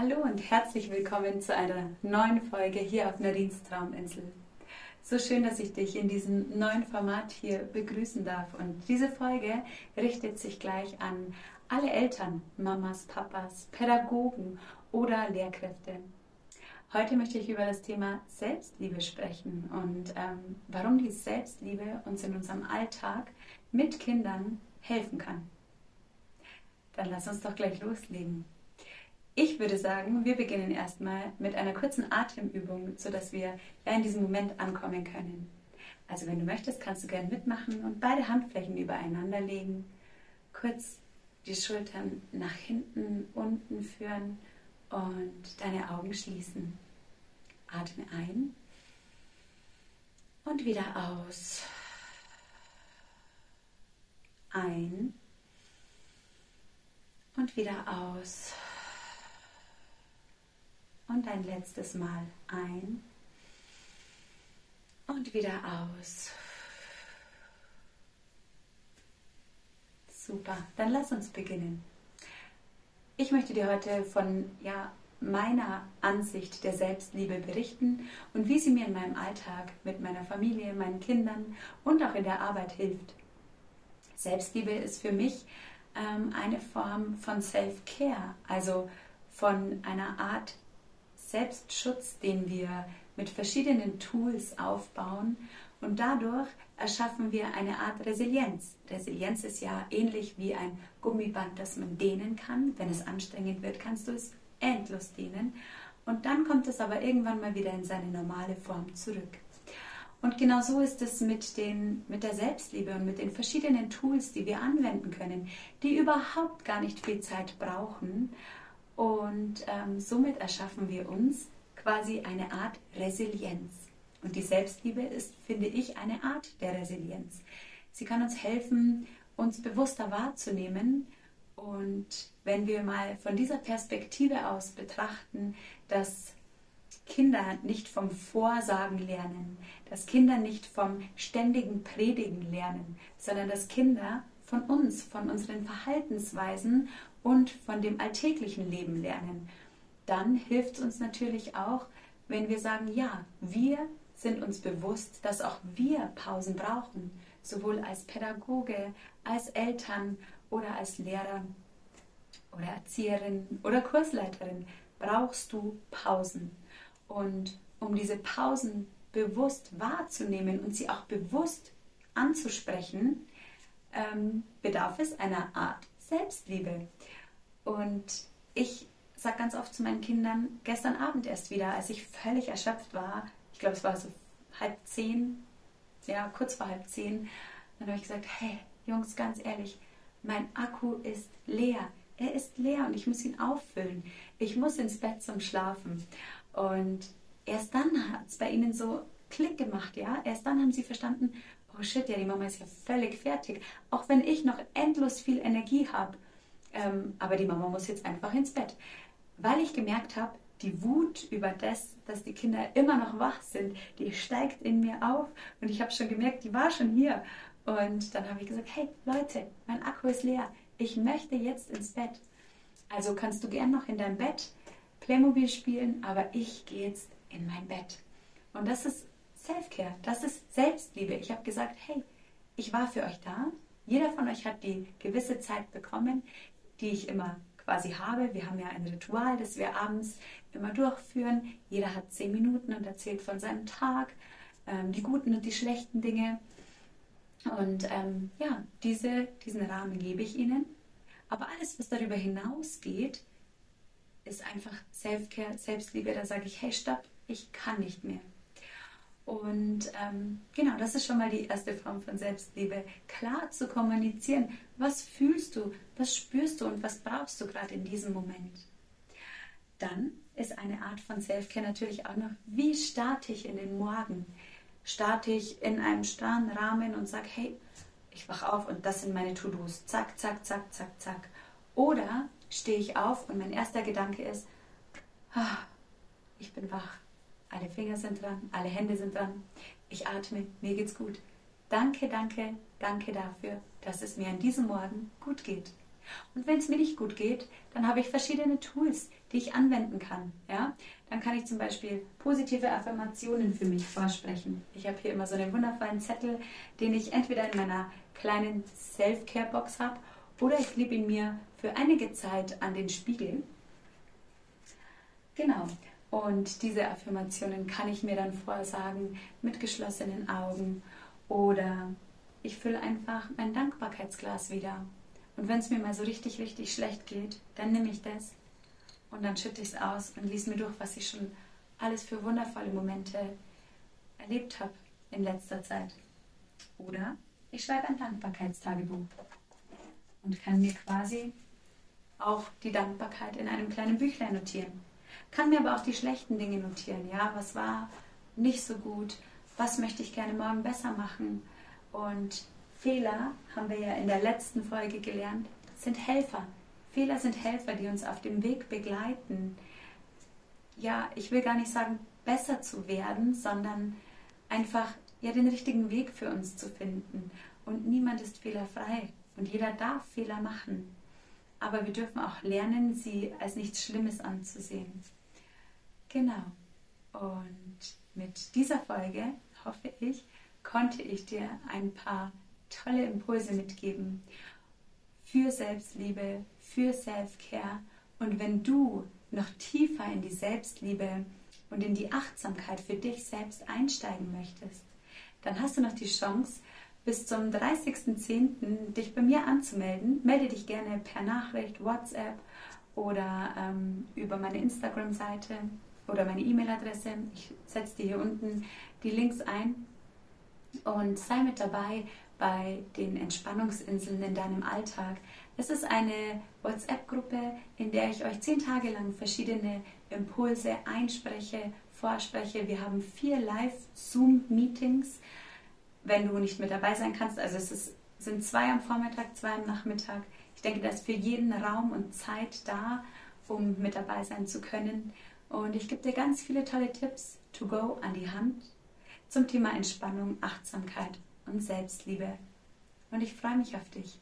Hallo und herzlich willkommen zu einer neuen Folge hier auf Nadines Trauminsel. So schön, dass ich dich in diesem neuen Format hier begrüßen darf. Und diese Folge richtet sich gleich an alle Eltern, Mamas, Papas, Pädagogen oder Lehrkräfte. Heute möchte ich über das Thema Selbstliebe sprechen und ähm, warum die Selbstliebe uns in unserem Alltag mit Kindern helfen kann. Dann lass uns doch gleich loslegen. Ich würde sagen, wir beginnen erstmal mit einer kurzen Atemübung, sodass wir in diesem Moment ankommen können. Also wenn du möchtest, kannst du gerne mitmachen und beide Handflächen übereinander legen, kurz die Schultern nach hinten, unten führen und deine Augen schließen. Atme ein und wieder aus. Ein und wieder aus. Und ein letztes Mal ein und wieder aus. Super, dann lass uns beginnen. Ich möchte dir heute von ja, meiner Ansicht der Selbstliebe berichten und wie sie mir in meinem Alltag mit meiner Familie, meinen Kindern und auch in der Arbeit hilft. Selbstliebe ist für mich ähm, eine Form von Self-Care, also von einer Art Selbstschutz, den wir mit verschiedenen Tools aufbauen und dadurch erschaffen wir eine Art Resilienz. Resilienz ist ja ähnlich wie ein Gummiband, das man dehnen kann. Wenn es anstrengend wird, kannst du es endlos dehnen. Und dann kommt es aber irgendwann mal wieder in seine normale Form zurück. Und genau so ist es mit, den, mit der Selbstliebe und mit den verschiedenen Tools, die wir anwenden können, die überhaupt gar nicht viel Zeit brauchen, und ähm, somit erschaffen wir uns quasi eine Art Resilienz. Und die Selbstliebe ist, finde ich, eine Art der Resilienz. Sie kann uns helfen, uns bewusster wahrzunehmen. Und wenn wir mal von dieser Perspektive aus betrachten, dass Kinder nicht vom Vorsagen lernen, dass Kinder nicht vom ständigen Predigen lernen, sondern dass Kinder von uns, von unseren Verhaltensweisen und von dem alltäglichen Leben lernen, dann hilft es uns natürlich auch, wenn wir sagen, ja, wir sind uns bewusst, dass auch wir Pausen brauchen, sowohl als Pädagoge, als Eltern oder als Lehrer oder Erzieherin oder Kursleiterin brauchst du Pausen. Und um diese Pausen bewusst wahrzunehmen und sie auch bewusst anzusprechen, ähm, bedarf es einer Art Selbstliebe. Und ich sage ganz oft zu meinen Kindern, gestern Abend erst wieder, als ich völlig erschöpft war, ich glaube es war so halb zehn, ja, kurz vor halb zehn, dann habe ich gesagt, hey Jungs, ganz ehrlich, mein Akku ist leer. Er ist leer und ich muss ihn auffüllen. Ich muss ins Bett zum Schlafen. Und erst dann hat es bei ihnen so Klick gemacht, ja. Erst dann haben sie verstanden, oh shit, ja, die Mama ist ja völlig fertig. Auch wenn ich noch endlos viel Energie habe. Ähm, aber die Mama muss jetzt einfach ins Bett. Weil ich gemerkt habe, die Wut über das, dass die Kinder immer noch wach sind, die steigt in mir auf. Und ich habe schon gemerkt, die war schon hier. Und dann habe ich gesagt, hey Leute, mein Akku ist leer. Ich möchte jetzt ins Bett. Also kannst du gern noch in deinem Bett Playmobil spielen, aber ich gehe jetzt in mein Bett. Und das ist Selfcare, das ist Selbstliebe. Ich habe gesagt, hey, ich war für euch da. Jeder von euch hat die gewisse Zeit bekommen, die ich immer quasi habe. Wir haben ja ein Ritual, das wir abends immer durchführen. Jeder hat zehn Minuten und erzählt von seinem Tag, ähm, die guten und die schlechten Dinge. Und ähm, ja, diese, diesen Rahmen gebe ich Ihnen. Aber alles, was darüber hinausgeht, ist einfach Selfcare, Selbstliebe. Da sage ich, hey, stopp, ich kann nicht mehr. Und ähm, genau, das ist schon mal die erste Form von Selbstliebe. Klar zu kommunizieren, was fühlst du, was spürst du und was brauchst du gerade in diesem Moment. Dann ist eine Art von Selfcare natürlich auch noch, wie starte ich in den Morgen? Starte ich in einem starren Rahmen und sage, hey, ich wach auf und das sind meine To-Dos. Zack, zack, zack, zack, zack. Oder stehe ich auf und mein erster Gedanke ist, ah, ich bin wach alle Finger sind dran, alle Hände sind dran. Ich atme, mir geht's gut. Danke, danke, danke dafür, dass es mir an diesem Morgen gut geht. Und wenn es mir nicht gut geht, dann habe ich verschiedene Tools, die ich anwenden kann. Ja? Dann kann ich zum Beispiel positive Affirmationen für mich vorsprechen. Ich habe hier immer so einen wundervollen Zettel, den ich entweder in meiner kleinen Self-Care-Box habe oder ich klebe ihn mir für einige Zeit an den Spiegel. Genau. Und diese Affirmationen kann ich mir dann vorsagen mit geschlossenen Augen oder ich fülle einfach mein Dankbarkeitsglas wieder. Und wenn es mir mal so richtig, richtig schlecht geht, dann nehme ich das und dann schütte ich es aus und lese mir durch, was ich schon alles für wundervolle Momente erlebt habe in letzter Zeit. Oder ich schreibe ein Dankbarkeitstagebuch und kann mir quasi auch die Dankbarkeit in einem kleinen Büchlein notieren. Kann mir aber auch die schlechten Dinge notieren. Ja, was war nicht so gut? Was möchte ich gerne morgen besser machen? Und Fehler, haben wir ja in der letzten Folge gelernt, sind Helfer. Fehler sind Helfer, die uns auf dem Weg begleiten. Ja, ich will gar nicht sagen, besser zu werden, sondern einfach ja den richtigen Weg für uns zu finden. Und niemand ist fehlerfrei und jeder darf Fehler machen. Aber wir dürfen auch lernen, sie als nichts Schlimmes anzusehen. Genau. Und mit dieser Folge hoffe ich, konnte ich dir ein paar tolle Impulse mitgeben für Selbstliebe, für Self-Care. Und wenn du noch tiefer in die Selbstliebe und in die Achtsamkeit für dich selbst einsteigen möchtest, dann hast du noch die Chance, bis zum 30.10. dich bei mir anzumelden. Melde dich gerne per Nachricht, WhatsApp oder ähm, über meine Instagram-Seite oder meine E-Mail-Adresse. Ich setze dir hier unten die Links ein und sei mit dabei bei den Entspannungsinseln in deinem Alltag. Es ist eine WhatsApp-Gruppe, in der ich euch zehn Tage lang verschiedene Impulse einspreche, vorspreche. Wir haben vier Live-Zoom-Meetings, wenn du nicht mit dabei sein kannst. Also es ist, sind zwei am Vormittag, zwei am Nachmittag. Ich denke, da ist für jeden Raum und Zeit da, um mit dabei sein zu können. Und ich gebe dir ganz viele tolle Tipps to go an die Hand zum Thema Entspannung, Achtsamkeit und Selbstliebe. Und ich freue mich auf dich.